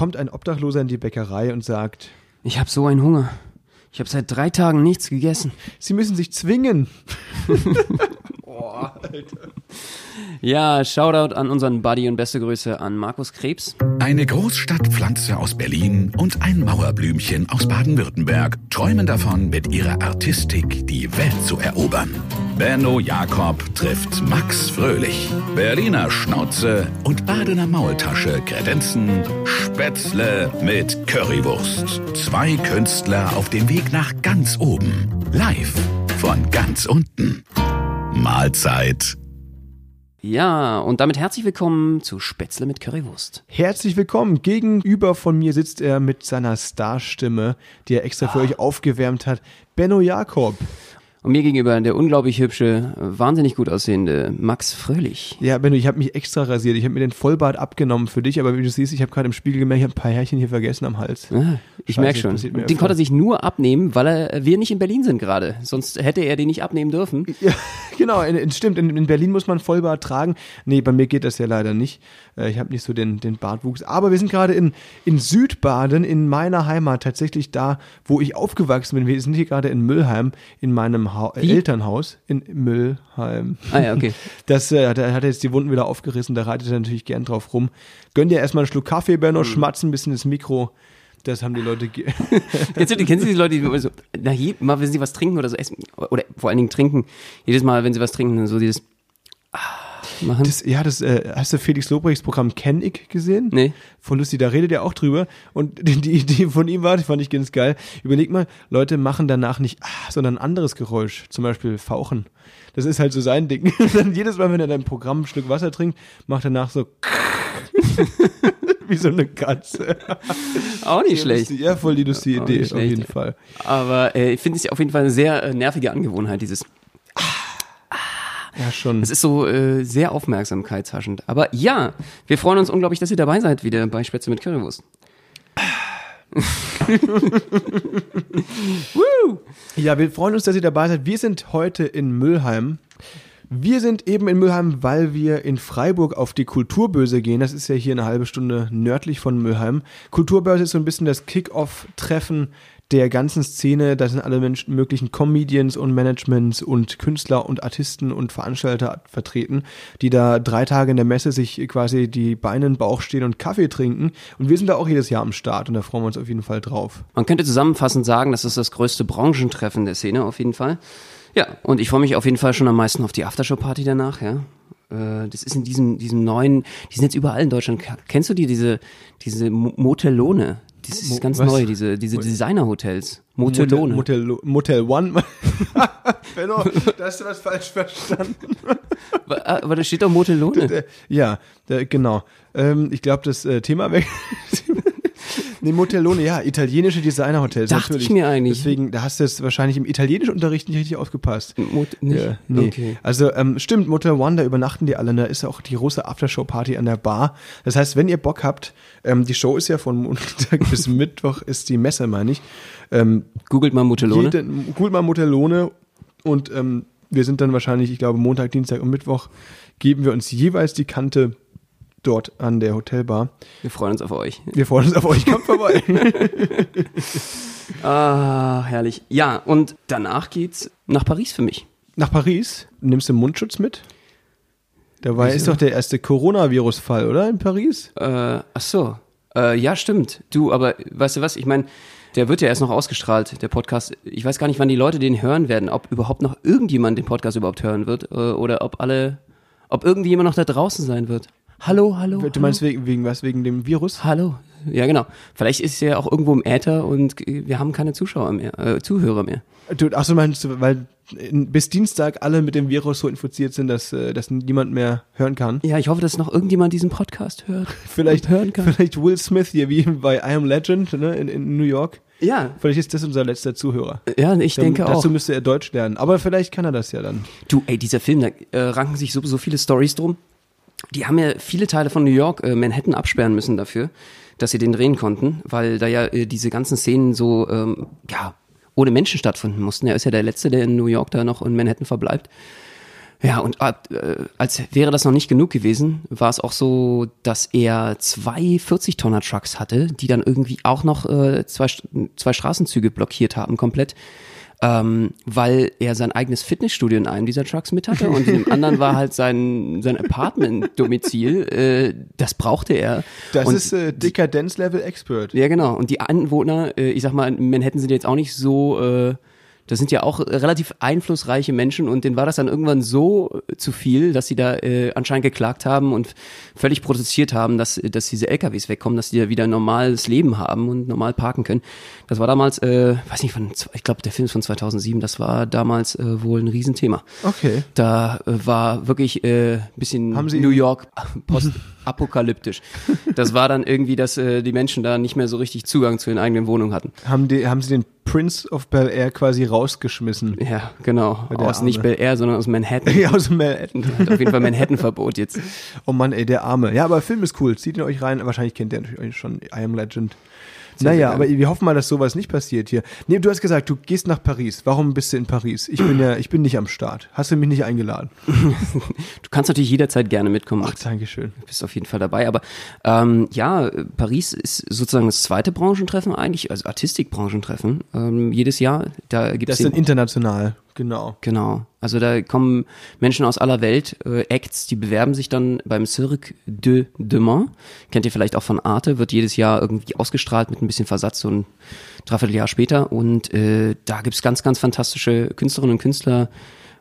kommt ein Obdachloser in die Bäckerei und sagt, Ich habe so einen Hunger. Ich habe seit drei Tagen nichts gegessen. Sie müssen sich zwingen. Ja, Shoutout an unseren Buddy und beste Grüße an Markus Krebs. Eine Großstadtpflanze aus Berlin und ein Mauerblümchen aus Baden-Württemberg träumen davon, mit ihrer Artistik die Welt zu erobern. Benno Jakob trifft Max Fröhlich. Berliner Schnauze und Badener Maultasche kredenzen Spätzle mit Currywurst. Zwei Künstler auf dem Weg nach ganz oben. Live von ganz unten. Mahlzeit. Ja, und damit herzlich willkommen zu Spätzle mit Currywurst. Herzlich willkommen. Gegenüber von mir sitzt er mit seiner Starstimme, die er extra für euch aufgewärmt hat. Benno Jakob. Und mir gegenüber der unglaublich hübsche, wahnsinnig gut aussehende Max Fröhlich. Ja, Benno, ich habe mich extra rasiert. Ich habe mir den Vollbart abgenommen für dich, aber wie du siehst, ich habe gerade im Spiegel gemerkt, ich habe ein paar Härchen hier vergessen am Hals. Ah, ich merke schon. Den öfter. konnte er sich nur abnehmen, weil er, wir nicht in Berlin sind gerade. Sonst hätte er den nicht abnehmen dürfen. Ja, genau, stimmt. In, in Berlin muss man Vollbart tragen. Nee, bei mir geht das ja leider nicht. Äh, Ich habe nicht so den, den Bartwuchs. Aber wir sind gerade in, in Südbaden, in meiner Heimat, tatsächlich da, wo ich aufgewachsen bin. Wir sind hier gerade in Müllheim, in meinem ha Wie? Elternhaus in Müllheim. Ah ja, okay. Das, äh, da hat er jetzt die Wunden wieder aufgerissen, da reitet er natürlich gern drauf rum. Gönn dir erstmal einen Schluck Kaffee, Benno, schmatz ein bisschen ins Mikro. Das haben die Leute. du, kennst du diese Leute, die immer so, na, je, mal, wenn sie was trinken oder so essen, oder vor allen Dingen trinken, jedes Mal, wenn sie was trinken, dann so dieses ah, machen? Das, ja, das, äh, hast du Felix Lobrechts Programm Kenn ich gesehen? Nee. Von Lucy, da redet er auch drüber. Und die, die Idee von ihm war, die fand ich ganz geil. Überleg mal, Leute machen danach nicht ah, sondern ein anderes Geräusch. Zum Beispiel Fauchen. Das ist halt so sein Ding. Dann jedes Mal, wenn er dein Programm ein Stück Wasser trinkt, macht er nach so wie so eine Katze. Auch nicht schlecht. Ja, voll die lustige Idee, auf jeden Fall. Aber äh, ich finde es auf jeden Fall eine sehr äh, nervige Angewohnheit, dieses. Ja, schon. Es ist so äh, sehr aufmerksamkeitshaschend. Aber ja, wir freuen uns unglaublich, dass ihr dabei seid wieder bei Spätzle mit Currywurst. Ja, wir freuen uns, dass ihr dabei seid. Wir sind heute in Müllheim. Wir sind eben in Müllheim, weil wir in Freiburg auf die Kulturbörse gehen. Das ist ja hier eine halbe Stunde nördlich von Müllheim. Kulturbörse ist so ein bisschen das Kick-Off-Treffen der ganzen Szene. Da sind alle Menschen, möglichen Comedians und Managements und Künstler und Artisten und Veranstalter vertreten, die da drei Tage in der Messe sich quasi die Beine in den Bauch stehen und Kaffee trinken. Und wir sind da auch jedes Jahr am Start und da freuen wir uns auf jeden Fall drauf. Man könnte zusammenfassend sagen, das ist das größte Branchentreffen der Szene auf jeden Fall. Ja, und ich freue mich auf jeden Fall schon am meisten auf die Aftershow-Party danach, ja. Äh, Das ist in diesem, diesem neuen, die sind jetzt überall in Deutschland. Kennst du die, diese, diese Mo- Motellone? Das ist Mo- ganz was? neu, diese, diese Designer-Hotels. Motellone. Motel, Motel, Motel One. Benno, da hast du was falsch verstanden. Ah, Aber da steht doch Motellone. Äh, Ja, genau. Ähm, ich glaube, das äh, Thema weg. nee, Motellone, ja, italienische Designerhotels. Dachte natürlich. ich mir eigentlich. Deswegen, da hast du jetzt wahrscheinlich im italienischen Unterricht nicht richtig aufgepasst. Mot nicht? Ja, nee. Okay. Also ähm, stimmt, Motel One, da übernachten die alle, da ist auch die große Aftershow-Party an der Bar. Das heißt, wenn ihr Bock habt, ähm, die Show ist ja von Montag bis Mittwoch, ist die Messe, meine ich. Ähm, Googelt mal Motellone. jeden, googelt mal Motellone und ähm, wir sind dann wahrscheinlich, ich glaube, Montag, Dienstag und Mittwoch geben wir uns jeweils die Kante dort an der Hotelbar. Wir freuen uns auf euch. Wir freuen uns auf euch, kommt vorbei. Ah, herrlich. Ja, und danach geht's nach Paris für mich. Nach Paris, nimmst du Mundschutz mit? Dabei ist doch der erste Coronavirus-Fall, oder? In Paris? Äh, ach so. Äh, ja, stimmt. Du, aber weißt du was? Ich meine, der wird ja erst noch ausgestrahlt, der Podcast. Ich weiß gar nicht, wann die Leute den hören werden, ob überhaupt noch irgendjemand den Podcast überhaupt hören wird äh, oder ob alle, ob irgendjemand noch da draußen sein wird. Hallo, hallo. Du meinst wegen, wegen was? Wegen dem Virus? Hallo. Ja, genau. Vielleicht ist er auch irgendwo im Äther und wir haben keine Zuschauer mehr, äh, Zuhörer mehr. Du, ach so, meinst du, weil bis Dienstag alle mit dem Virus so infiziert sind, dass, äh, dass niemand mehr hören kann? Ja, ich hoffe, dass noch irgendjemand diesen Podcast hört. Vielleicht, hören kann. vielleicht Will Smith hier, wie bei I Am Legend ne, in, in New York. Ja, Vielleicht ist das unser letzter Zuhörer. ja, ich Dann- denke auch. Dazu müsste er Deutsch lernen. Aber vielleicht kann er das ja dann. Du, ey, dieser Film, da äh, ranken sich so, so viele Stories drum. Die haben ja viele Teile von New York, äh, Manhattan absperren müssen dafür, dass sie den drehen konnten, weil da ja äh, diese ganzen Szenen so, ähm, ja, ohne Menschen stattfinden mussten. Er ist ja der Letzte, der in New York da noch in Manhattan verbleibt. Ja, und äh, als wäre das noch nicht genug gewesen, war es auch so, dass er zwei 40-Tonner-Trucks hatte, die dann irgendwie auch noch äh, zwei, zwei Straßenzüge blockiert haben komplett ähm, weil er sein eigenes Fitnessstudio in einem dieser Trucks mit hatte und in dem anderen war halt sein, sein Apartment-Domizil. Äh, das brauchte er. Das und ist äh, Dekadenz-Level Expert. Ja, genau. Und die Anwohner, äh, ich sag mal, in Manhattan sind jetzt auch nicht so äh, das sind ja auch relativ einflussreiche Menschen und denen war das dann irgendwann so äh, zu viel, dass sie da äh, anscheinend geklagt haben und völlig protestiert haben, dass, dass diese LKWs wegkommen, dass die da wieder ein normales Leben haben und normal parken können. Das war damals, äh, weiß nicht, von, ich glaube, der Film ist von 2007, das war damals äh, wohl ein Riesenthema. Okay. Da äh, war wirklich äh, bisschen New York postapokalyptisch. das war dann irgendwie, dass äh, die Menschen da nicht mehr so richtig Zugang zu ihren eigenen Wohnungen hatten. Haben, die, haben sie den Prince of Bel Air quasi rausgeschmissen? Ja, genau. Der aus nicht Arme. Bel Air, sondern aus Manhattan. Ja, aus Manhattan. Hat auf jeden Fall Manhattan-Verbot jetzt. Oh Mann, ey, der Arme. Ja, aber der Film ist cool. Zieht ihn euch rein. Wahrscheinlich kennt ihr natürlich schon I Am Legend. Naja, aber wir hoffen mal, dass sowas nicht passiert hier. Nee, du hast gesagt, du gehst nach Paris. Warum bist du in Paris? Ich bin ja, ich bin nicht am Start. Hast du mich nicht eingeladen? Du kannst natürlich jederzeit gerne mitkommen. Ach, Dankeschön. Du bist auf jeden Fall dabei. Aber ähm, ja, Paris ist sozusagen das zweite Branchentreffen eigentlich, also Artistikbranchentreffen ähm, jedes Jahr. Da gibt Das ist dann international. Genau. Genau. Also da kommen Menschen aus aller Welt, äh, Acts, die bewerben sich dann beim Cirque de Demain. Kennt ihr vielleicht auch von Arte, wird jedes Jahr irgendwie ausgestrahlt mit ein bisschen Versatz, so ein Dreivierteljahr später. Und äh, da gibt's ganz, ganz fantastische Künstlerinnen und Künstler,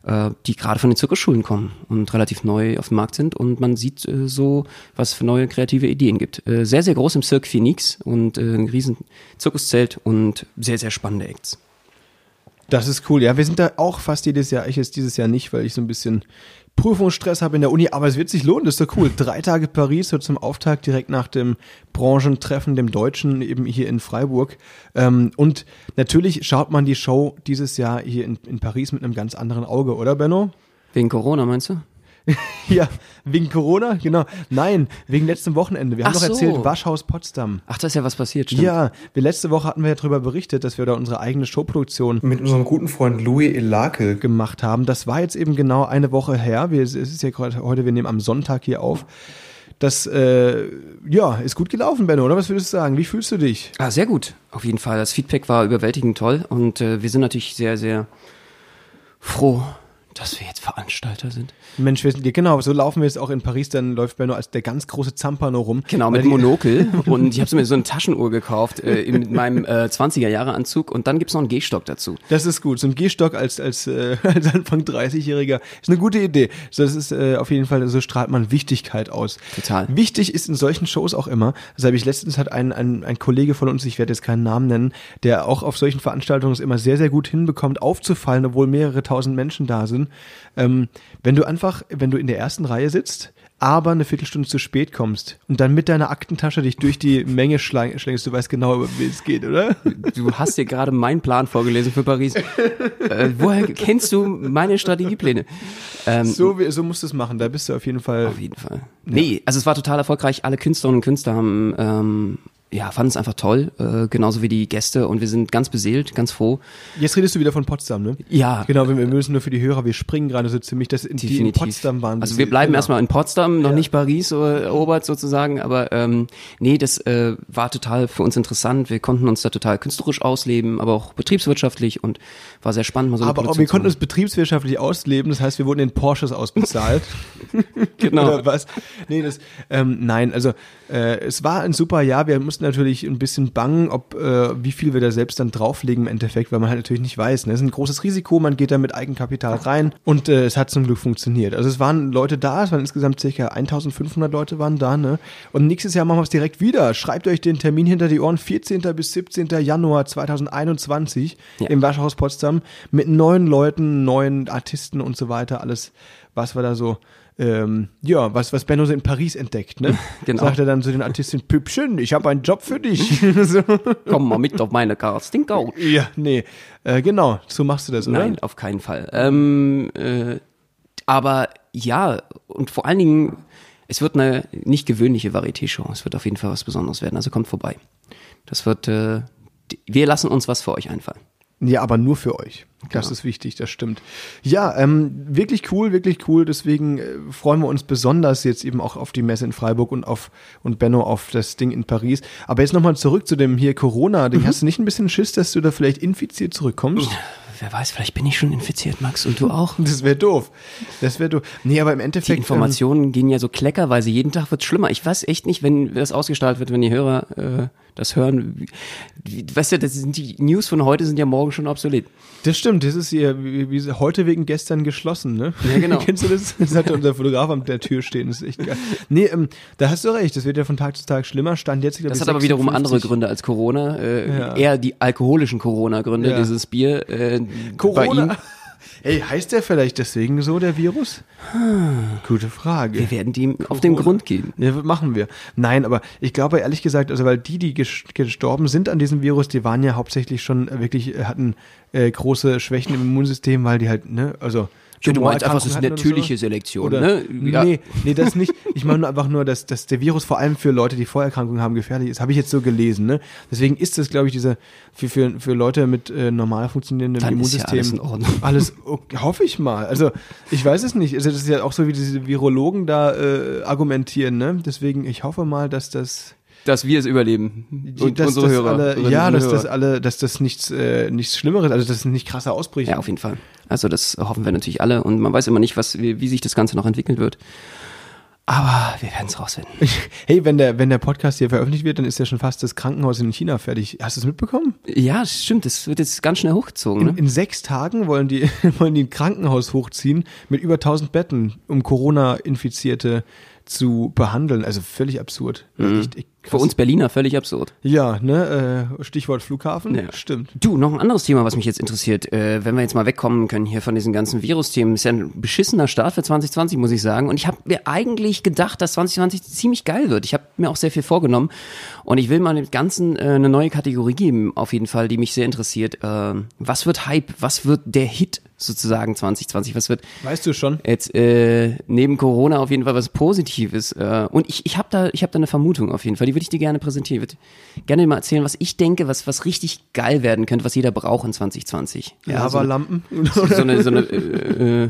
äh, die gerade von den Zirkusschulen kommen und relativ neu auf dem Markt sind. Und man sieht äh, so, was für neue kreative Ideen gibt. Äh, sehr, sehr groß im Cirque Phoenix und äh, ein riesen Zirkuszelt und sehr, sehr spannende Acts. Das ist cool. Ja, wir sind da auch fast jedes Jahr. Ich jetzt dieses Jahr nicht, weil ich so ein bisschen Prüfungsstress habe in der Uni. Aber es wird sich lohnen. Das ist doch cool. Drei Tage Paris, so zum Auftakt direkt nach dem Branchentreffen, dem Deutschen, eben hier in Freiburg. Ähm, und natürlich schaut man die Show dieses Jahr hier in, in Paris mit einem ganz anderen Auge, oder Benno? Wegen Corona, meinst du? Ja, wegen Corona, genau. Nein, wegen letztem Wochenende. Wir haben Ach doch erzählt, so. Waschhaus Potsdam. Ach, da ist ja was passiert, stimmt. Ja, wir letzte Woche hatten wir ja darüber berichtet, dass wir da unsere eigene Showproduktion mit unserem guten Freund Louis Elake gemacht haben. Das war jetzt eben genau eine Woche her. Wir, es ist ja gerade heute, wir nehmen am Sonntag hier auf. Das, äh, ja, ist gut gelaufen, Benno, oder? Was würdest du sagen? Wie fühlst du dich? Ah, sehr gut. Auf jeden Fall. Das Feedback war überwältigend toll und äh, wir sind natürlich sehr, sehr froh, dass wir jetzt Veranstalter sind. Mensch, wir sind, genau, so laufen wir jetzt auch in Paris, dann läuft Benno als der ganz große Zampano rum. Genau, mit Monokel. und ich habe mir so eine Taschenuhr gekauft äh, in mit meinem äh, 20er-Jahre-Anzug und dann gibt's noch einen Gehstock dazu. Das ist gut. So ein Gehstock als, als, äh, als Anfang 30-Jähriger ist eine gute Idee. So, das ist äh, auf jeden Fall, so strahlt man Wichtigkeit aus. Total. Wichtig ist in solchen Shows auch immer, das habe ich letztens hat ein, ein, ein Kollege von uns, ich werde jetzt keinen Namen nennen, der auch auf solchen Veranstaltungen es immer sehr, sehr gut hinbekommt, aufzufallen, obwohl mehrere tausend Menschen da sind. Ähm, wenn du einfach, wenn du in der ersten Reihe sitzt, aber eine Viertelstunde zu spät kommst und dann mit deiner Aktentasche dich durch die Menge schlängst, du weißt genau, wie es geht, oder? Du hast dir gerade meinen Plan vorgelesen für Paris. äh, woher kennst du meine Strategiepläne? Ähm, So, so musst du es machen, da bist du auf jeden Fall. Auf jeden Fall. Nee, also es war total erfolgreich. Alle Künstlerinnen und Künstler haben, ähm, ja, fanden es einfach toll, äh, genauso wie die Gäste und wir sind ganz beseelt, ganz froh. Jetzt redest du wieder von Potsdam, ne? Ja, Genau, wir wir müssen nur für die Hörer, wir springen gerade so ziemlich, dass in, die in. Potsdam waren. Also wir bleiben genau. erstmal in Potsdam, noch nicht Paris oder erobert sozusagen, aber ähm, nee, das äh, war total für uns interessant. Wir konnten uns da total künstlerisch ausleben, aber auch betriebswirtschaftlich und war sehr spannend. Mal so Aber auch, wir konnten uns betriebswirtschaftlich ausleben, das heißt, wir wurden in Porsches ausbezahlt. genau. Oder was? Nee, das, ähm, nein, also äh, es war ein super Jahr. Wir mussten natürlich ein bisschen bangen, ob äh, wie viel wir da selbst dann drauflegen im Endeffekt, weil man halt natürlich nicht weiß. Ne? Es ist ein großes Risiko, man geht da mit Eigenkapital rein und äh, es hat zum Glück funktioniert. Also es waren Leute da, es waren insgesamt circa 1500 Leute waren da. Ne? Und nächstes Jahr machen wir es direkt wieder. Schreibt euch den Termin hinter die Ohren, 14. bis 17. Januar 2021 Ja. im Waschhaus Potsdam mit neuen Leuten, neuen Artisten und so weiter. Alles, was wir da so ähm, ja, was, was Benno so in Paris entdeckt, ne? Genau. Sagt er dann zu den Artisten, Püppchen, ich habe einen Job für dich. so. Komm mal mit auf meine Casting Couch. Ja, nee. Äh, genau, so machst du das, oder? Nein, auf keinen Fall. Ähm, äh, aber ja, und vor allen Dingen, es wird eine nicht gewöhnliche Varieté-Show. Es wird auf jeden Fall was Besonderes werden. Also kommt vorbei. Das wird, äh, wir lassen uns was für euch einfallen. Ja, aber nur für euch. Das Genau. ist wichtig, das stimmt. Ja, ähm, wirklich cool, wirklich cool. Deswegen äh, freuen wir uns besonders jetzt eben auch auf die Messe in Freiburg und auf und Benno auf das Ding in Paris. Aber jetzt nochmal zurück zu dem hier Corona-Ding. Hast du nicht ein bisschen Schiss, dass du da vielleicht infiziert zurückkommst? Wer weiß, vielleicht bin ich schon infiziert, Max, und du auch. Das wäre doof. Das wäre doof. Nee, aber im Die Endeffekt. Informationen gehen ja so kleckerweise. Jeden Tag wird schlimmer. Ich weiß echt nicht, wenn das ausgestrahlt wird, wenn die Hörer äh, das hören. Weißt du, das sind die News von heute sind ja morgen schon obsolet. Das stimmt. Das ist hier wie, wie heute wegen gestern geschlossen, ne? Ja, genau. Kennst du das? Das hat unser Fotograf an der Tür stehen. Das ist echt geil. Nee, ähm, da hast du recht. Das wird ja von Tag zu Tag schlimmer. Stand jetzt, glaub Das hat aber wiederum andere 56. Gründe als Corona. Äh, Ja. Eher die alkoholischen Corona-Gründe, Ja. dieses Bier. Äh, Bei Corona. ihm. Hey, heißt der vielleicht deswegen so, der Virus? Gute Frage. Wir werden dem auf den Grund gehen. Ja, machen wir. Nein, aber ich glaube ehrlich gesagt, also weil die, die ges- gestorben sind an diesem Virus, die waren ja hauptsächlich schon wirklich, äh, hatten äh, große Schwächen im Immunsystem, weil die halt, ne, also Ja, du meinst einfach, das ist hatten natürliche so. Selektion, Oder, ne? Ja. Nee, nee, das nicht. Ich meine einfach nur, dass, dass der Virus vor allem für Leute, die Vorerkrankungen haben, gefährlich ist. Habe ich jetzt so gelesen, ne? Deswegen ist das, glaube ich, diese, für, für, für Leute mit äh, normal funktionierendem Dann ist ja Immunsystem. alles in Ordnung. Alles, okay, hoffe ich mal. Also, ich weiß es nicht. Also, das ist ja auch so, wie diese Virologen da äh, argumentieren, ne? Deswegen, ich hoffe mal, dass das. Dass wir es überleben. Und dass unsere das Hörer. alle, ja, dass das Hörer. alle, dass das nichts, äh, nichts Schlimmeres, also dass es nicht krasser ausbricht. Ja, auf jeden Fall. Also das hoffen wir natürlich alle und man weiß immer nicht, was, wie, wie sich das Ganze noch entwickeln wird. Aber wir werden es rausfinden. Hey, wenn der, wenn der Podcast hier veröffentlicht wird, dann ist ja schon fast das Krankenhaus in China fertig. Hast du es mitbekommen? Ja, stimmt, das wird jetzt ganz schnell hochgezogen. In, Ne? in sechs Tagen wollen die, wollen die ein Krankenhaus hochziehen mit über 1000 Betten, um Corona-Infizierte zu behandeln. Also völlig absurd. Echt, echt Für krass. uns Berliner völlig absurd. Ja, ne, äh, Stichwort Flughafen. Ja. Stimmt. Du, noch ein anderes Thema, was mich jetzt interessiert. Äh, wenn wir jetzt mal wegkommen können hier von diesen ganzen Virus-Themen, ist ja ein beschissener Start für 2020, muss ich sagen. Und ich habe mir eigentlich gedacht, dass 2020 ziemlich geil wird. Ich habe mir auch sehr viel vorgenommen. Und ich will mal dem Ganzen äh, eine neue Kategorie geben, auf jeden Fall, die mich sehr interessiert. Was wird Hype? Was wird der Hit sozusagen 2020? Was wird Weißt du schon? jetzt äh, neben Corona auf jeden Fall was Positives. Äh, und ich, ich habe da, ich hab da eine Vermutung auf jeden Fall. Die würde ich dir gerne präsentieren. Ich würde gerne mal erzählen, was ich denke, was, was richtig geil werden könnte, was jeder braucht in 2020. Ja, so, eine- Lavalampen. so eine, so eine, äh, äh,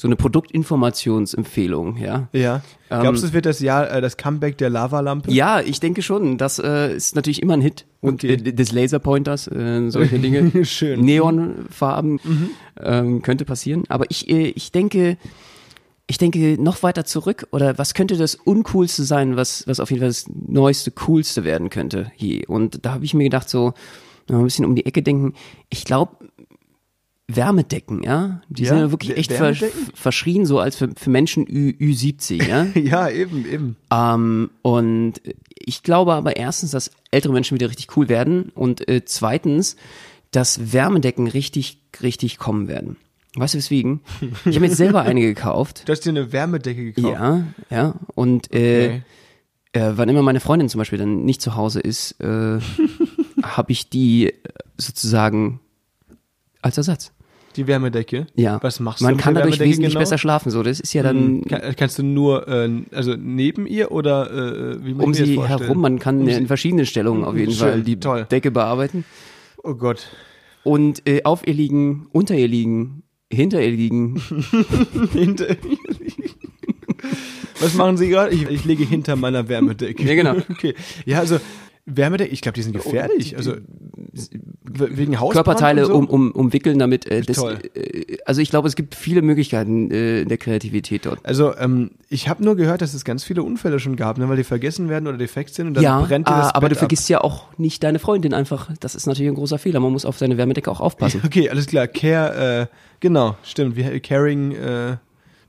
so eine Produktinformationsempfehlung, ja. ja. Glaubst du, es wird das Jahr, äh, das Comeback der Lavalampe? Ja, ich denke schon. Das äh, ist natürlich immer ein Hit. Und Okay. äh, des Laserpointers, äh, solche Dinge. Schön. Neonfarben ähm, könnte passieren. Aber ich, äh, ich denke, ich denke noch weiter zurück oder was könnte das Uncoolste sein, was, was auf jeden Fall das Neueste, Coolste werden könnte je. Und da habe ich mir gedacht, so ein bisschen um die Ecke denken. Ich glaube, Wärmedecken, ja, die Ja, sind ja wirklich echt ver verschrien, so als für, für Menschen Ü, Ü70, ja. Ja, eben, eben. Ähm, und ich glaube aber erstens, dass ältere Menschen wieder richtig cool werden und äh, zweitens, dass Wärmedecken richtig, richtig kommen werden. Weißt du weswegen? Ich habe mir jetzt selber eine gekauft. Du hast dir eine Wärmedecke gekauft. Ja, ja. Und äh, Okay. äh, wann immer meine Freundin zum Beispiel dann nicht zu Hause ist, äh, habe ich die sozusagen als Ersatz. Die Wärmedecke. Ja. Was machst Man du mit kann dadurch wesentlich genau? besser schlafen. So, das ist ja dann Kann, kannst du nur, äh, also neben ihr oder äh, wie muss um sie herum. Man kann Um in sie- verschiedenen Stellungen auf jeden Schön, Fall die toll. Decke bearbeiten. Oh Gott. Und äh, auf ihr liegen, unter ihr liegen, hinter ihr liegen. Hinter Was machen Sie gerade? Ich, ich lege hinter meiner Wärmedecke. Ja, genau. Okay. Ja, also Wärmedecke, ich glaube, die sind gefährlich. Also wegen Hausbrand Körperteile so? um, um, umwickeln damit. Äh, das, Toll. äh, also ich glaube, es gibt viele Möglichkeiten äh, der Kreativität dort. Also ähm, ich habe nur gehört, dass es ganz viele Unfälle schon gab, ne, weil die vergessen werden oder defekt sind und dann ja, brennt dir das ah, aber Bett du vergisst ja auch nicht deine Freundin einfach. Das ist natürlich ein großer Fehler. Man muss auf seine Wärmedecke auch aufpassen. ab. Okay, alles klar. Care, äh, genau, stimmt. Wie, Caring, äh,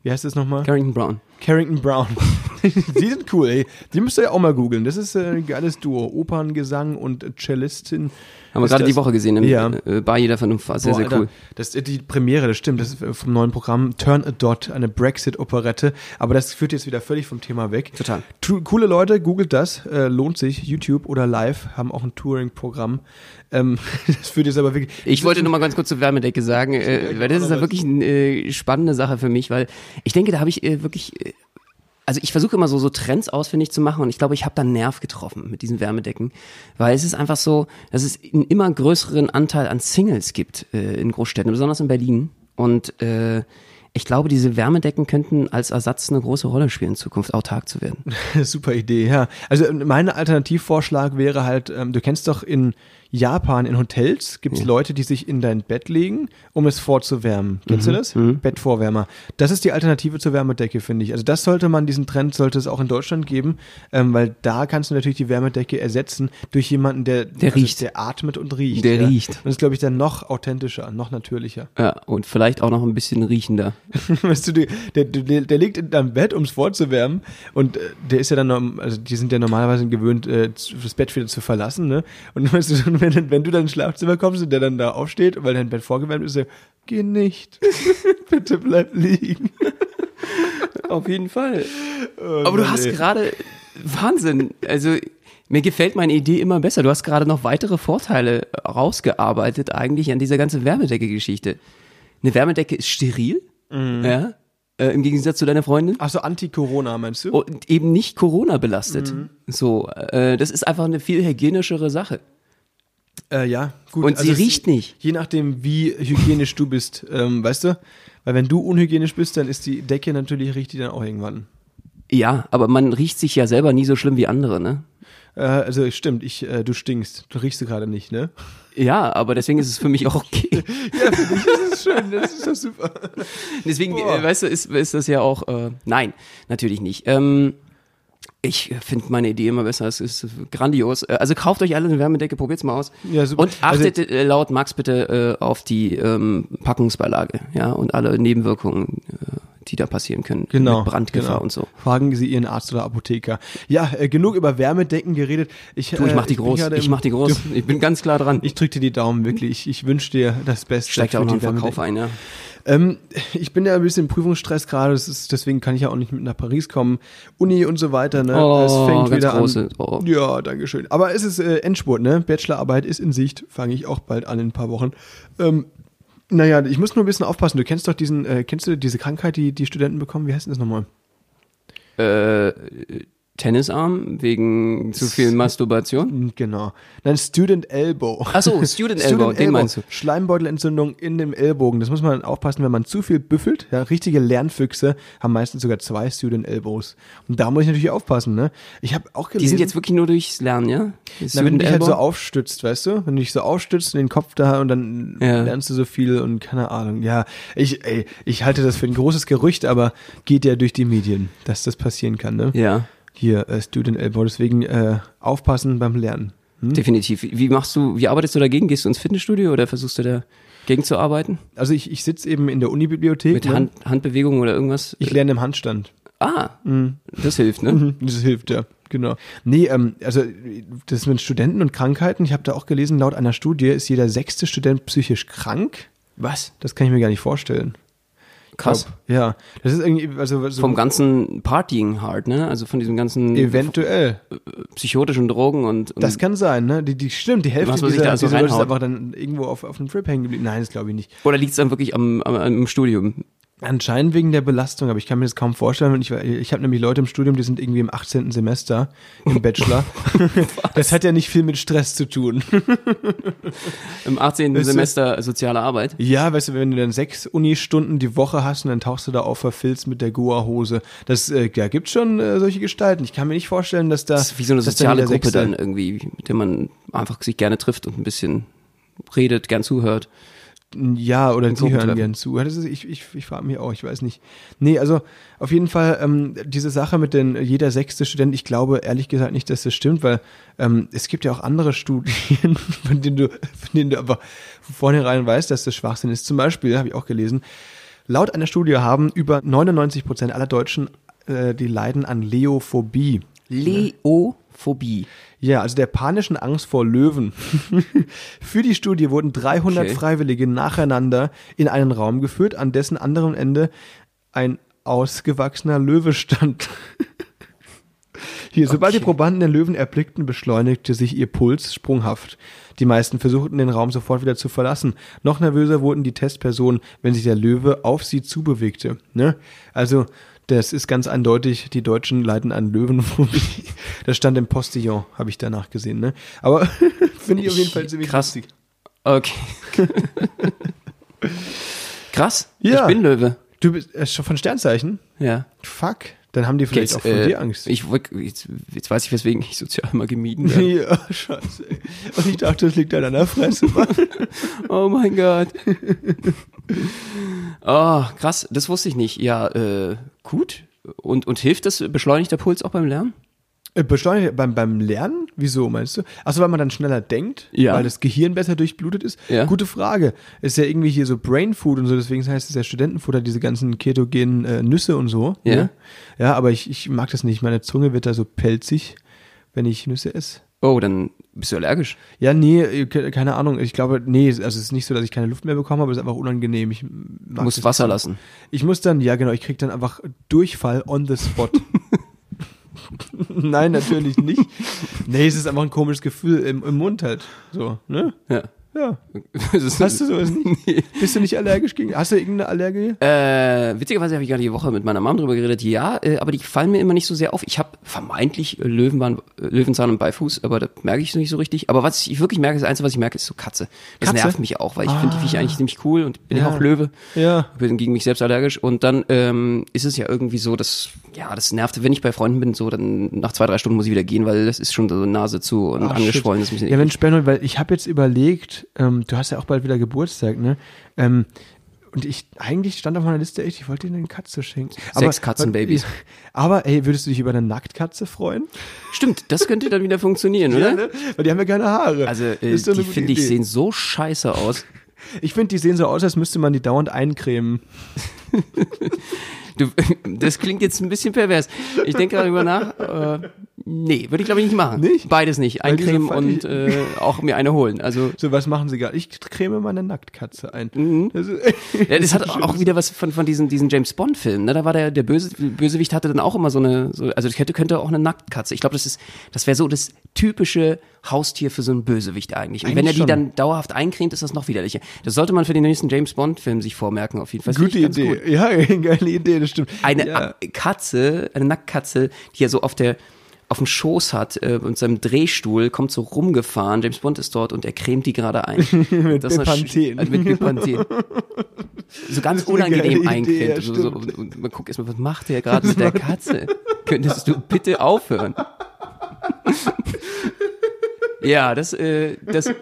wie heißt das nochmal? Carrington Brown. Carrington Brown. die sind cool, ey. Die müsst ihr ja auch mal googeln. Das ist äh, ein geiles Duo. Operngesang und Cellistin. Haben wir gerade die Woche gesehen im Ja. äh, Bar jeder Vernunft. War sehr, Boah, sehr Alter, cool. Das ist die Premiere, das stimmt. Das ist äh, vom neuen Programm Turn a Dot, eine Brexit-Operette. Aber das führt jetzt wieder völlig vom Thema weg. Total. Tu coole Leute, googelt das, äh, lohnt sich. YouTube oder Live haben auch ein Touring-Programm. Ähm, das führt jetzt aber wirklich. Ich wollte nur mal ganz kurz zur Wärmedecke sagen, äh, weil das ist ja wirklich eine äh, spannende Sache für mich, weil ich denke, da habe ich wirklich, also ich versuche immer so, so Trends ausfindig zu machen und ich glaube, ich habe da einen Nerv getroffen mit diesen Wärmedecken, weil es ist einfach so, dass es einen immer größeren Anteil an Singles gibt äh, in Großstädten, besonders in Berlin. Und äh, ich glaube, diese Wärmedecken könnten als Ersatz eine große Rolle spielen, in Zukunft autark zu werden. Super Idee, ja. Also mein Alternativvorschlag wäre halt, ähm, du kennst doch in Japan in Hotels gibt es Leute, die sich in dein Bett legen, um es vorzuwärmen. Kennst Mhm. du das? Bettvorwärmer. Das ist die Alternative zur Wärmedecke, finde ich. Also das sollte man, diesen Trend sollte es auch in Deutschland geben, ähm, weil da kannst du natürlich die Wärmedecke ersetzen durch jemanden, der, Der riecht. der atmet und riecht. Der ja. riecht. Und das ist, glaube ich, dann noch authentischer, noch natürlicher. Ja, und vielleicht auch noch ein bisschen riechender. weißt du, der, der, der liegt in deinem Bett, um es vorzuwärmen und äh, der ist ja dann, also die sind ja normalerweise gewöhnt, äh, das Bett wieder zu verlassen, ne? Und weißt du, wenn, wenn du dann ins Schlafzimmer kommst und der dann da aufsteht, weil dein Bett vorgewärmt ist, er, geh nicht, bitte bleib liegen. Auf jeden Fall. Oh Aber du hast gerade Wahnsinn. Also mir gefällt meine Idee immer besser. Du hast gerade noch weitere Vorteile rausgearbeitet eigentlich an dieser ganzen Wärmedecke-Geschichte. Eine Wärmedecke ist steril, Mhm. ja, äh, im Gegensatz zu deiner Freundin. Ach so, Anti-Corona meinst du? Und eben nicht Corona belastet. Mhm. So, äh, das ist einfach eine viel hygienischere Sache. Äh, ja, gut. Und sie es- riecht nicht. Je nachdem, wie hygienisch du bist, ähm, weißt du? Weil wenn du unhygienisch bist, dann ist die Decke natürlich, riecht die dann auch irgendwann. Ja, aber man riecht sich ja selber nie so schlimm wie andere, ne? Äh, also stimmt, ich, äh, du stinkst. Du riechst du gerade nicht, ne? Ja, aber deswegen ist es für mich auch okay. Ja, für dich ist es schön, das ist doch super. Deswegen, Boah. äh, weißt du, ist, ist das ja auch, äh, nein, natürlich nicht. Ähm, ich finde meine Idee immer besser, es ist grandios. Äh, Also kauft euch alle eine Wärmedecke, probiert's mal aus. Ja, super. Und achtet äh, laut Max bitte äh, auf die ähm, Packungsbeilage, ja, und alle Nebenwirkungen, äh, die da passieren können. Genau. Mit Brandgefahr genau. und so. Fragen Sie Ihren Arzt oder Apotheker. Ja, äh, genug über Wärmedecken geredet. Ich, Du, ich äh, mach die bin groß, ich mach die groß. Ich bin ganz klar dran. Ich drücke dir die Daumen, wirklich. Ich, ich wünsche dir das Beste. steigt auch noch ein Verkauf ein, ja. Ähm, ich bin ja ein bisschen im Prüfungsstress gerade, deswegen kann ich ja auch nicht mit nach Paris kommen. Uni und so weiter, ne? Oh, es fängt wieder große, an. oh. Ja, danke schön. Aber es ist äh, Endspurt, ne? Bachelorarbeit ist in Sicht, fange ich auch bald an in ein paar Wochen. Ähm, naja, ich muss nur ein bisschen aufpassen. Du kennst doch diesen, äh, kennst du diese Krankheit, die die Studenten bekommen? Wie heißt denn das nochmal? Äh, Tennisarm wegen zu viel Masturbation. Genau. Nein, Student Elbow. Ach so, Student Elbow, den meinst du. Schleimbeutelentzündung in dem Ellbogen. Das muss man aufpassen, wenn man zu viel büffelt. Ja, richtige Lernfüchse haben meistens sogar zwei Student Elbows. Und da muss ich natürlich aufpassen, ne? Ich habe auch gelesen, Die sind jetzt wirklich nur durchs Lernen, ja? na, wenn du Student dich halt so Elbow? aufstützt, weißt du? Wenn du dich so aufstützt und den Kopf da und dann Ja. lernst du so viel und keine Ahnung. Ja, ich, ey, ich halte das für ein großes Gerücht, aber geht ja durch die Medien, dass das passieren kann, ne? Ja, Hier, äh, Student Elbow. Deswegen äh, aufpassen beim Lernen. Hm? definitiv. Wie machst du, wie arbeitest du dagegen? Gehst du ins Fitnessstudio oder versuchst du da gegenzuarbeiten? Also ich, ich sitze eben in der Unibibliothek. Mit ne? Hand, Handbewegungen oder irgendwas? Ich lerne im Handstand. ah, das hilft, ne? Mhm, Das hilft, ja. Genau. Nee, ähm, also das mit Studenten und Krankheiten, ich habe da auch gelesen, laut einer Studie ist jeder sechste Student psychisch krank. Was? Das kann ich mir gar nicht vorstellen. Krass. Glaub, ja, das ist irgendwie, also so Vom ganzen Partying hard, ne? Also von diesem ganzen eventuell. psychotischen Drogen und, und Das kann sein, ne? Die, die stimmt, die Hälfte dieser, da so dieser Leute ist einfach dann irgendwo auf, auf einem Trip hängen geblieben. Nein, das glaube ich nicht. oder liegt es dann wirklich am, am, am Studium? Anscheinend wegen der Belastung, aber ich kann mir das kaum vorstellen. Ich, ich habe nämlich Leute im Studium, die sind irgendwie im 18. Semester im Bachelor. das hat ja nicht viel mit Stress zu tun. Im 18. Weißt du- Semester soziale Arbeit? Ja, weißt du, wenn du dann sechs Uni-Stunden die Woche hast und dann tauchst du da auf verfilzt mit der Goa-Hose. Das äh, ja, gibt schon äh, solche Gestalten. Ich kann mir nicht vorstellen, dass da. Das ist wie so eine soziale Gruppe Sechste- dann irgendwie, mit der man einfach sich gerne trifft und ein bisschen redet, gern zuhört. Ja, oder die hören gern zu. Ja, Das ist, ich ich, ich frage mich auch, ich weiß nicht. Nee, also auf jeden Fall ähm, diese Sache mit den jeder sechste Student, ich glaube ehrlich gesagt nicht, dass das stimmt, weil ähm, es gibt ja auch andere Studien, von denen du, von denen du aber von vornherein weißt, dass das Schwachsinn ist. Zum Beispiel, habe ich auch gelesen, laut einer Studie haben über 99 Prozent aller Deutschen, äh, die leiden an Leophobie. Leophobie. Ja, also der panischen Angst vor Löwen. Für die Studie wurden 300 Okay. Freiwillige nacheinander in einen Raum geführt, an dessen anderem Ende ein ausgewachsener Löwe stand. Hier, sobald die Okay. Probanden den Löwen erblickten, beschleunigte sich ihr Puls sprunghaft. Die meisten versuchten den Raum sofort wieder zu verlassen. Noch nervöser wurden die Testpersonen, wenn sich der Löwe auf sie zubewegte. Ne? Also Das ist ganz eindeutig, die Deutschen leiden an Löwenphobie. Das stand im Postillon, habe ich danach gesehen. Ne? Aber finde ich auf jeden Fall ziemlich Krass. lustig. Okay. Krass. Ja. Ich bin Löwe. Du bist äh, schon von Sternzeichen? Ja. Fuck. Dann haben die vielleicht auch von äh, dir Angst. Ich, jetzt, jetzt weiß ich, weswegen ich sozial immer gemieden werde. ja, scheiße. Ey. Und ich dachte, das liegt an deiner Fresse. Oh mein Gott. Oh, krass, das wusste ich nicht. Ja, äh, gut. Und, und hilft das beschleunigter Puls auch beim Lernen? Äh, Beschleunigt beim, beim Lernen? Wieso meinst du? Achso, weil man dann schneller denkt? Ja. Weil das Gehirn besser durchblutet ist? Ja. Gute Frage. Ist ja irgendwie hier so Brain Food und so, deswegen heißt es ja Studentenfutter, diese ganzen ketogenen äh, Nüsse und so. Ja. Ne? Ja, aber ich, ich mag das nicht. Meine Zunge wird da so pelzig, wenn ich Nüsse esse. Oh, dann bist du allergisch. Ja, nee, äh, ke- keine Ahnung. Ich glaube, nee, also es ist nicht so, dass ich keine Luft mehr bekomme, aber es ist einfach unangenehm. Ich Du musst Wasser nicht. lassen. Ich muss dann, ja genau, ich krieg dann einfach Durchfall on the spot. Nein, natürlich nicht. Nee, es ist einfach ein komisches Gefühl im, im Mund halt. So, ne? Ja. Ja. Hast du sowas nicht? Nee. Bist du nicht allergisch gegen? Hast du irgendeine Allergie? Äh, witzigerweise habe ich gerade die Woche mit meiner Mom drüber geredet. Ja, äh, aber die fallen mir immer nicht so sehr auf. Ich habe vermeintlich äh, Löwenbahn, äh, Löwenzahn und Beifuß, aber das merke ich nicht so richtig. Aber was ich wirklich merke, das Einzige, was ich merke, ist so Katze. Das Katze? nervt mich auch, weil ich finde die Viecher eigentlich ziemlich cool und bin ja Ja. auch Löwe. Ja. bin gegen mich selbst allergisch und dann ähm, ist es ja irgendwie so, dass ja das nervt, wenn ich bei Freunden bin, so dann nach zwei drei Stunden muss ich wieder gehen, weil das ist schon so Nase zu und Ach, angeschwollen. Das ist Ja. Mensch, Benno, weil ich habe jetzt überlegt, ähm, du hast ja auch bald wieder Geburtstag, ne? Ähm, und ich, eigentlich stand auf meiner Liste echt, ich wollte dir eine Katze schenken. Sechs Katzenbabys. Aber, ey, würdest du dich über eine Nacktkatze freuen? Stimmt, das könnte dann wieder funktionieren, oder? ne? Weil die haben ja keine Haare. Also äh, eine die finde ich sehen so scheiße aus. Ich finde, die sehen so aus, als müsste man die dauernd eincremen. Du, das klingt jetzt ein bisschen pervers. Ich denke darüber nach. Äh, nee, würde ich glaube ich nicht machen. Nicht? Beides nicht. So Eincremen funny- und äh, auch mir eine holen. Also So, was machen sie gerade? Ich creme meine Nacktkatze ein. Mhm. Das ist, Ja, das hat auch wieder was von, von diesen, diesen James Bond-Filmen. Ne? Da war der, der Böse, Bösewicht hatte dann auch immer so eine, so, also das hätte, könnte auch eine Nacktkatze. Ich glaube, das ist, das wäre so das typische Haustier für so einen Bösewicht eigentlich. Und wenn er Eigentlich die schon. dann dauerhaft eincremt, ist das noch widerlicher. Das sollte man für den nächsten James Bond-Film sich vormerken, auf jeden Fall. Gute ich Idee. gut. Ja, geile Idee, stimmt. Eine ja. Katze, eine Nacktkatze, die er so auf der, auf dem Schoß hat, äh, mit seinem Drehstuhl, kommt so rumgefahren. James Bond ist dort und er cremt die gerade ein. Mit Das Bepanthen. Also mit Bepanthen. So ganz unangenehm eincremt. ja, so, so, stimmt. und man guckt erstmal, was macht der gerade mit der Katze? Könntest du bitte aufhören? ja, das, äh, das,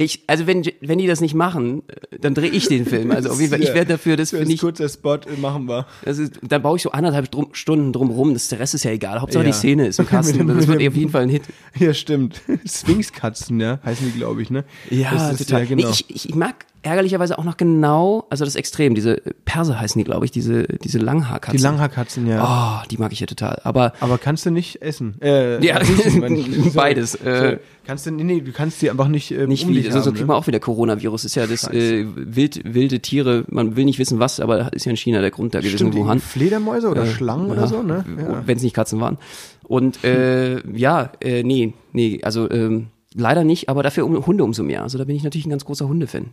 ich, also wenn, wenn die das nicht machen, äh, dann drehe ich den Film. Also auf jeden Fall, ich wäre dafür, das Für finde ein ich, kurzer Spot machen wir. das ist, dann baue ich so anderthalb drum, Stunden drum rum, das, der Rest ist ja egal. Hauptsache Ja. die Szene ist im Kasten. dem- Das wird auf jeden Fall ein Hit. Ja, stimmt. Sphinxkatzen, ja, heißen die, glaube ich, ne? Ja, Das ist- total. Ja, genau. nee, ich, ich, ich mag ärgerlicherweise auch noch genau, also das Extrem, diese Perser heißen die, glaube ich, diese, diese Langhaarkatzen. die Langhaarkatzen, ja. Oh, die mag ich ja total. Aber Aber kannst du nicht essen? Äh, Ja, riechen, meine ich. So, beides, äh. so. Kannst du, nee, du kannst die einfach nicht, ähm, nicht um wie, dich so, so haben, kriegt ne? man auch wieder Coronavirus. Ist ja das äh, wild, wilde Tiere, man will nicht wissen was, aber ist ja in China der Grund da gewesen, Stimmt, Wuhan. Fledermäuse oder Äh, Schlangen ja, oder so, ne? Ja. Wenn es nicht Katzen waren. Und äh, ja, äh, nee, nee, also ähm, leider nicht, aber dafür um, Hunde umso mehr. Also da bin ich natürlich ein ganz großer Hundefan.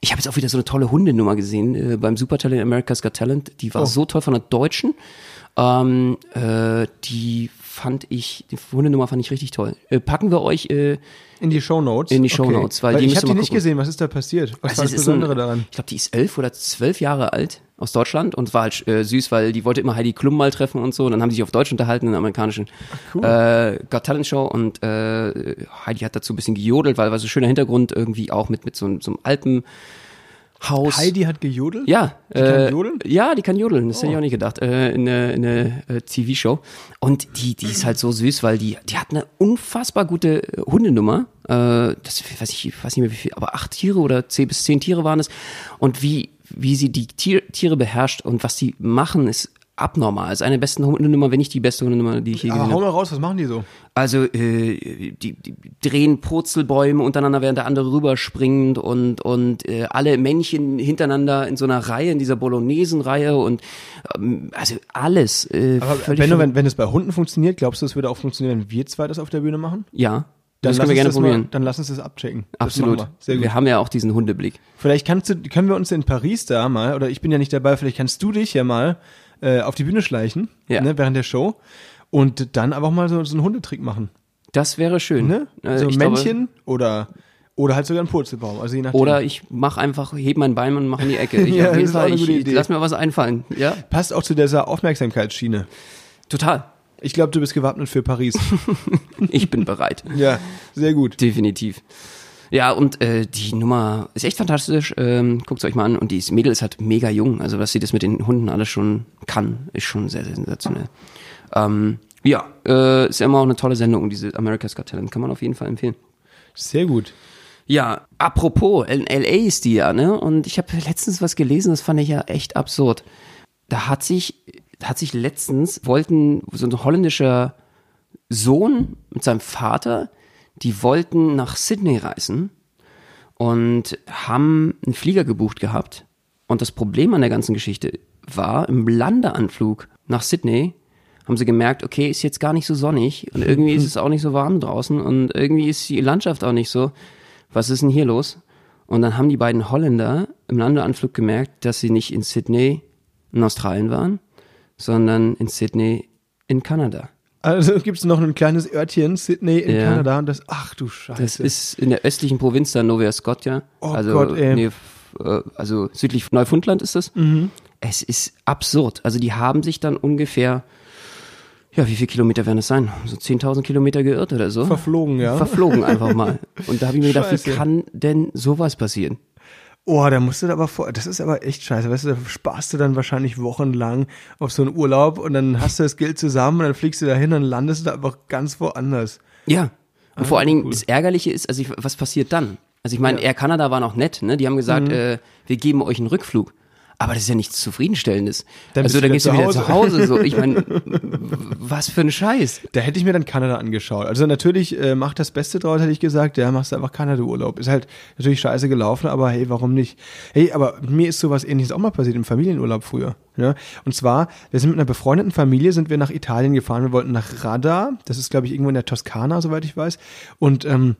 Ich habe jetzt auch wieder so eine tolle Hundenummer gesehen äh, beim Super Talent America's Got Talent. Die war Oh. so toll von der Deutschen. Ähm, äh, die fand ich, die Hundenummer fand ich richtig toll. Äh, packen wir euch äh, In die Shownotes? In die Shownotes, weil die ich habe die nicht gucken. gesehen. Was ist da passiert? Was Also war das ist ein- Besondere daran? Ich glaube, die ist elf oder zwölf Jahre alt aus Deutschland und war halt äh, süß, weil die wollte immer Heidi Klum mal treffen und so. Und dann haben sie sich auf Deutsch unterhalten in der amerikanischen cool. äh, Got Talent Show und äh, Heidi hat dazu ein bisschen gejodelt, weil war so ein schöner Hintergrund irgendwie auch mit mit so, einem- so einem Alpenhaus. Heidi hat gejodelt? Ja, Die kann jodeln? Oh. Ja, die kann jodeln. Das hätte ich auch nicht gedacht. Äh, in eine, in eine äh, TV-Show. Und die, die ist halt so süß, weil die, die hat eine unfassbar gute äh, Hundenummer. Äh, das weiß ich, weiß nicht mehr wie viel, aber acht Tiere oder zehn bis zehn Tiere waren es. Und wie, wie sie die Tier, Tiere beherrscht und was die machen, ist abnormal. Ist eine der besten Hundenummer, wenn nicht die beste Hundenummer, die ich je Aber gesehen hau habe. mal raus, was machen die so? Also äh, die, die drehen Purzelbäume untereinander, während der andere rüberspringt und und äh, alle Männchen hintereinander in so einer Reihe, in dieser Bolognesen-Reihe und ähm, also alles. Äh, Aber völlig wenn, wenn, wenn es bei Hunden funktioniert, glaubst du, es würde auch funktionieren, wenn wir zwei das auf der Bühne machen? ja, Dann das können wir gerne das probieren. Mal, dann lass uns das abchecken. Das Absolut. machen wir. Sehr gut. Wir haben ja auch diesen Hundeblick. Vielleicht kannst du, können wir uns in Paris da mal, oder ich bin ja nicht dabei, vielleicht kannst du dich ja mal äh, auf die Bühne schleichen, Ja. ne, während der Show. Und dann einfach mal so, so einen Hundetrick machen. Das wäre schön. Ne? Äh, so ich Männchen oder, oder halt sogar ein Purzelbaum. Also je nachdem. Glaube, oder ich mach einfach, heb mein Bein und mach in die Ecke. Ich, Ja, das auch Fall, ich, Idee. lass mir was einfallen. Ja, Passt auch zu dieser Aufmerksamkeitsschiene. total. Ich glaube, du bist gewappnet für Paris. Ich bin bereit. ja, sehr gut. Definitiv. Ja, und äh, die Nummer ist echt fantastisch. Ähm, Guckt euch mal an. Und die Mädel ist halt mega jung. Also, was sie das mit den Hunden alles schon kann, ist schon sehr, sehr sensationell. Ähm, ja, äh, ist ja immer auch eine tolle Sendung, diese America's Got Talent. Kann man auf jeden Fall empfehlen. Sehr gut. Ja, apropos, in LA ist die ja, ne? Und ich habe letztens was gelesen, das fand ich ja echt absurd. Da hat sich, da hat sich letztens, wollten so ein holländischer Sohn mit seinem Vater, die wollten nach Sydney reisen und haben einen Flieger gebucht gehabt. Und das Problem an der ganzen Geschichte war, im Landeanflug nach Sydney haben sie gemerkt, okay, ist jetzt gar nicht so sonnig und irgendwie ist es auch nicht so warm draußen und irgendwie ist die Landschaft auch nicht so. Was ist denn hier los? Und dann haben die beiden Holländer im Landeanflug gemerkt, dass sie nicht in Sydney in Australien waren, sondern in Sydney in Kanada. Also gibt es noch ein kleines Örtchen, Sydney in Ja. Kanada. Und das, ach du Scheiße. Das ist in der östlichen Provinz da, Nova Scotia. Oh also, Gott, ey. nee, äh, also südlich Neufundland ist das. Mhm. Es ist absurd. Also die haben sich dann ungefähr, ja, wie viele Kilometer werden es sein? So 10.000 Kilometer geirrt oder so. Verflogen, ja. Verflogen einfach mal. Und da habe ich mir gedacht, wie Scheiße. kann denn sowas passieren? Oh, da musst du aber vor, das ist aber echt scheiße, weißt du, da sparst du dann wahrscheinlich wochenlang auf so einen Urlaub und dann hast du das Geld zusammen und dann fliegst du dahin und landest du da einfach ganz woanders. Ja. Und vor allen Dingen, Ah, cool. das Ärgerliche ist, also ich, was passiert dann? Also ich meine, Air Canada war noch nett, ne? Die haben Mhm. gesagt, äh, wir geben euch einen Rückflug. Aber das ist ja nichts Zufriedenstellendes. Dann also dann gehst du wieder zu Hause. So. Ich meine, was für ein Scheiß. Da hätte ich mir dann Kanada angeschaut. Also natürlich äh, mach das Beste draus, hätte ich gesagt. Ja, machst einfach Kanada-Urlaub. Ist halt natürlich scheiße gelaufen, aber hey, warum nicht? Hey, aber mir ist sowas ähnliches auch mal passiert im Familienurlaub früher. Ja? Und zwar, wir sind mit einer befreundeten Familie, sind wir nach Italien gefahren. Wir wollten nach Rada. Das ist, glaube ich, irgendwo in der Toskana, soweit ich weiß. Und ähm,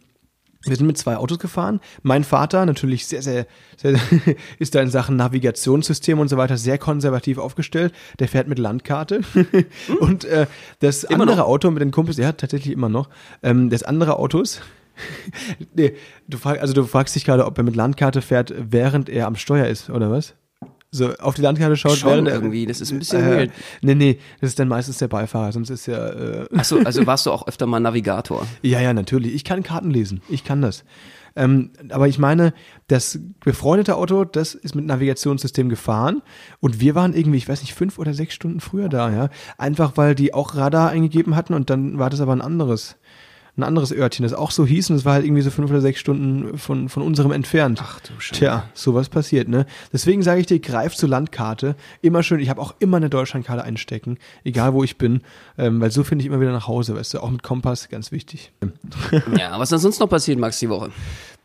wir sind mit zwei Autos gefahren. Mein Vater, natürlich sehr, sehr, sehr ist da in Sachen Navigationssystem und so weiter sehr konservativ aufgestellt. Der fährt mit Landkarte. und äh, das andere Auto mit den Kumpels, ja, tatsächlich immer noch. Ähm, das andere Autos, nee, du frag, also du fragst dich gerade, ob er mit Landkarte fährt, während er am Steuer ist, oder was? So auf die Landkarte schaut, Schon während irgendwie, das ist ein bisschen äh, weird. Nee, nee, das ist dann meistens der Beifahrer, sonst ist ja äh, Achso, also warst du auch öfter mal Navigator. ja, ja, natürlich. Ich kann Karten lesen. Ich kann das. Ähm, aber ich meine, das befreundete Auto, das ist mit Navigationssystem gefahren und wir waren irgendwie, ich weiß nicht, fünf oder sechs Stunden früher da, ja. Einfach weil die auch Radar eingegeben hatten und dann war das aber ein anderes, ein anderes Örtchen, das auch so hieß und es war halt irgendwie so fünf oder sechs Stunden von, von unserem entfernt. Ach du Scheiße. Tja, sowas passiert, ne? Deswegen sage ich dir, greif zur Landkarte. Immer schön, ich habe auch immer eine Deutschlandkarte einstecken, egal wo ich bin, ähm, weil so finde ich immer wieder nach Hause, weißt du, auch mit Kompass, ganz wichtig. Ja, was ist sonst noch passiert, Max, die Woche?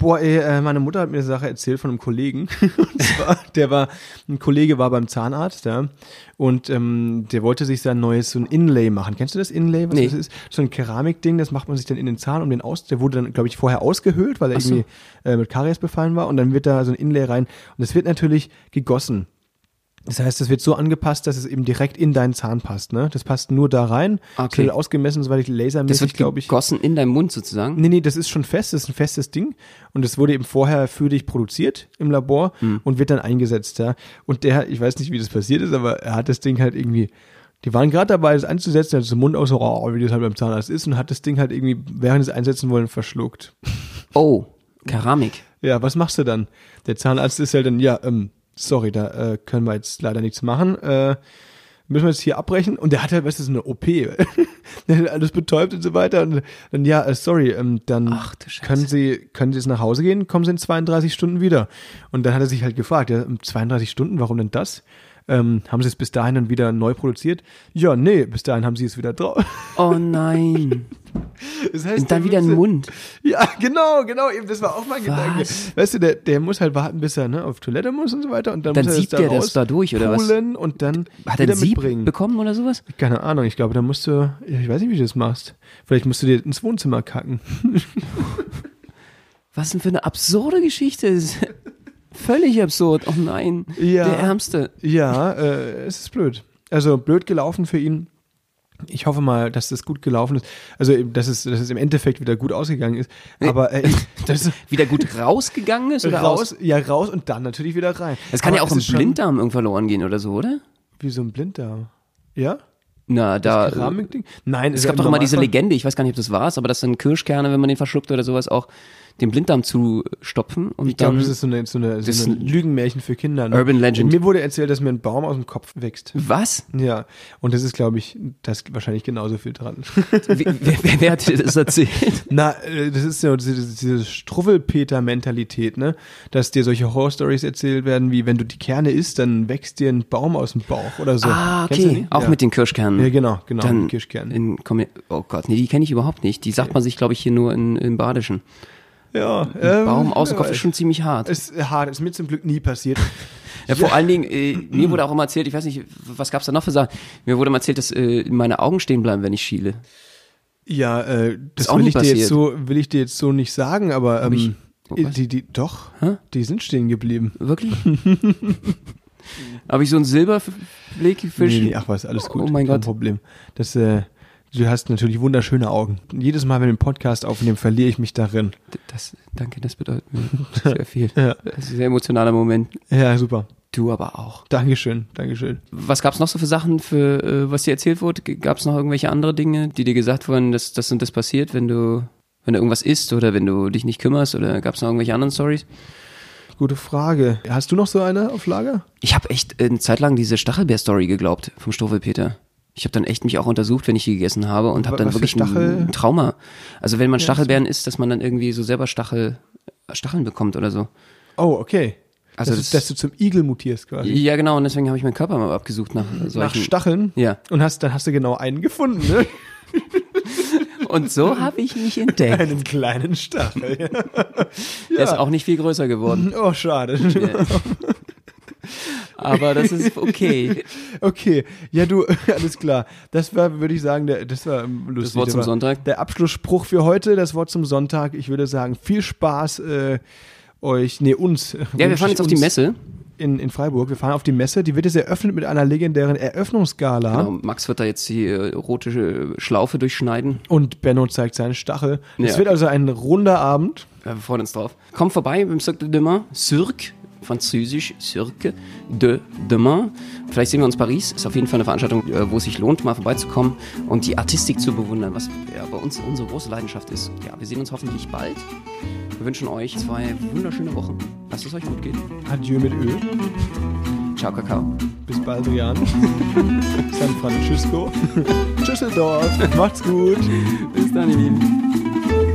Boah, ey, äh, meine Mutter hat mir eine Sache erzählt von einem Kollegen. und zwar, der war, ein Kollege war beim Zahnarzt, ja, und ähm, der wollte sich sein neues so ein Inlay machen. Kennst du das Inlay? Was Nee. das ist? So ein Keramikding, das macht man sich dann in den Zahn, um den aus. Der wurde dann, glaube ich, vorher ausgehöhlt, weil er so. irgendwie äh, mit Karies befallen war. Und dann wird da so ein Inlay rein. Und das wird natürlich gegossen. Das heißt, das wird so angepasst, dass es eben direkt in deinen Zahn passt. Ne? Das passt nur da rein. Okay. Das wird ausgemessen, soweit ich Das lasermäßig, wird glaube ich. gegossen in deinem Mund sozusagen. Nee, nee, das ist schon fest, das ist ein festes Ding und das wurde eben vorher für dich produziert im Labor und wird dann eingesetzt, ja. Und der, ich weiß nicht, wie das passiert ist, aber er hat das Ding halt irgendwie, die waren gerade dabei, das einzusetzen, hat den Mund aus, so, oh, wie das halt beim Zahnarzt ist und hat das Ding halt irgendwie, während es einsetzen wollen, verschluckt. Oh, Keramik. Ja, was machst du dann? Der Zahnarzt ist halt dann, ja, ähm, sorry, da äh, können wir jetzt leider nichts machen. Äh, müssen wir jetzt hier abbrechen? Und der hat halt, weißt du, so eine OP. alles betäubt und so weiter. Und dann, ja, äh, sorry, ähm, dann Ach, können Sie, können Sie jetzt nach Hause gehen, kommen Sie in 32 Stunden wieder. Und dann hat er sich halt gefragt, ja, in 32 Stunden, warum denn das? Ähm, haben Sie es bis dahin dann wieder neu produziert? Ja, nee, bis dahin haben Sie es wieder drauf. Oh nein. Das heißt, Und dann der wieder ein Mund. ja, genau, genau, eben, das war auch mein Gedanke. Was? Weißt du, der, der muss halt warten, bis er ne, auf Toilette muss und so weiter und dann, Dann muss er siebt da der das da durch, oder was? und dann Hat er wieder Sieb mitbringen. bekommen oder sowas? Keine Ahnung, ich glaube, da musst du, ich weiß nicht, wie du das machst. Vielleicht musst du dir ins Wohnzimmer kacken. Was denn für eine absurde Geschichte. Ist Völlig absurd. Oh nein. Ja. Der Ärmste. Ja, äh, es ist blöd. Also blöd gelaufen für ihn. Ich hoffe mal, dass das gut gelaufen ist. Also, dass es, dass es im Endeffekt wieder gut ausgegangen ist. Aber äh, das Wieder gut rausgegangen ist oder raus, ja, raus und dann natürlich wieder rein. Das kann Aber ja auch es im Blinddarm irgendwann verloren gehen oder so, oder? Wie so ein Blinddarm. Ja? Na, da. äh, Keramikding? Nein, Es ist gab ja doch immer diese Legende, ich weiß gar nicht, ob das war's, aber dass dann Kirschkerne, wenn man den verschluckt oder sowas, auch den Blinddarm zustopfen und Ich glaube, dann. das ist so eine, so eine, Das so eine Lügenmärchen für Kinder. Ne? Urban Legend. Mir wurde erzählt, dass mir ein Baum aus dem Kopf wächst. was? Ja, und das ist, glaube ich, da ist wahrscheinlich genauso viel dran. Wie, wer, wer, hat dir das erzählt? Na, äh, das ist ja diese, diese Struffelpeter-Mentalität, ne? Dass dir solche Horror-Stories erzählt werden, wie wenn du die Kerne isst, dann wächst dir ein Baum aus dem Bauch oder so. Ah, okay. Auch ja. mit den Kirschkernen. Ja, genau, genau, Dann Kirschkernen. In, oh Gott, nee, die kenne ich überhaupt nicht. Die sagt man sich, glaube ich, hier nur in, im Badischen. Ja, ähm, Baum aus dem Kopf ist schon ziemlich hart. Ist hart, ist mir zum Glück nie passiert. Ja, vor allen Dingen, äh, mir wurde auch immer erzählt, ich weiß nicht, was gab's da noch für Sachen? Mir wurde immer erzählt, dass äh, meine Augen stehen bleiben, wenn ich schiele. Ja, äh, das will ich dir jetzt so, will ich dir jetzt so nicht sagen, aber ähm, ich- oh, was? die, die, doch, Hä? die sind stehen geblieben. Wirklich? Habe ich so einen Silberblickfisch? Nee, nee, ach was, alles gut. Oh mein kein Gott. Problem. Das, äh, du hast natürlich wunderschöne Augen. Und jedes Mal, wenn wir einen Podcast aufnehmen, verliere ich mich darin. Das, danke, das bedeutet mir sehr viel. Ja. Das ist ein sehr emotionaler Moment. Ja, super. Du aber auch. Dankeschön, Dankeschön. Was gab's noch so für Sachen, für äh, was dir erzählt wurde? G- Gab's noch irgendwelche andere Dinge, die dir gesagt wurden, dass das und das passiert, wenn du wenn du irgendwas isst oder wenn du dich nicht kümmerst oder gab's noch irgendwelche anderen Stories? Gute Frage. Hast du noch so eine auf Lager? Ich habe echt eine Zeit lang diese Stachelbeer-Story geglaubt vom Stoffelpeter. Ich habe dann echt mich auch untersucht, wenn ich die gegessen habe und habe dann wirklich Stachel- ein Trauma. Also wenn man Stachelbeeren isst, dass man dann irgendwie so selber Stachel, Stacheln bekommt oder so. Oh, okay. Also dass, das- du, dass du zum Igel mutierst quasi. Ja, genau, und deswegen habe ich meinen Körper mal abgesucht nach solchen. Nach Stacheln? Ja. Und hast, dann hast du genau einen gefunden, ne? Und so habe ich mich entdeckt. Einen kleinen Stachel. Der ist auch nicht viel größer geworden. oh, schade. Aber das ist okay. Okay, ja du, alles klar. Das war, würde ich sagen, der, das war ähm, lustig. Das Wort zum Sonntag. Der Abschlussspruch für heute, das Wort zum Sonntag. Ich würde sagen, viel Spaß äh, euch, nee, uns. Ja, wir fahren jetzt auf die Messe. In, in Freiburg. Wir fahren auf die Messe. Die wird jetzt eröffnet mit einer legendären Eröffnungsgala. Genau, Max wird da jetzt die äh, rote Schlaufe durchschneiden. Und Benno zeigt seinen Stachel. Es Ja. wird also ein runder Abend. Ja, wir freuen uns drauf. Kommt vorbei beim Cirque de Demain. Cirque, französisch, Cirque de Demain. Vielleicht sehen wir uns Paris. Ist auf jeden Fall eine Veranstaltung, äh, wo es sich lohnt, mal vorbeizukommen und die Artistik zu bewundern, was ja, bei uns unsere große Leidenschaft ist. Ja, wir sehen uns hoffentlich bald. Wir wünschen euch zwei wunderschöne Wochen. Lasst es euch gut gehen. Adieu mit Öl. Ciao, Kakao. Bis bald, Jan. San Francisco. Tschüsseldorf. Macht's gut. Bis dann, ihr Lieben.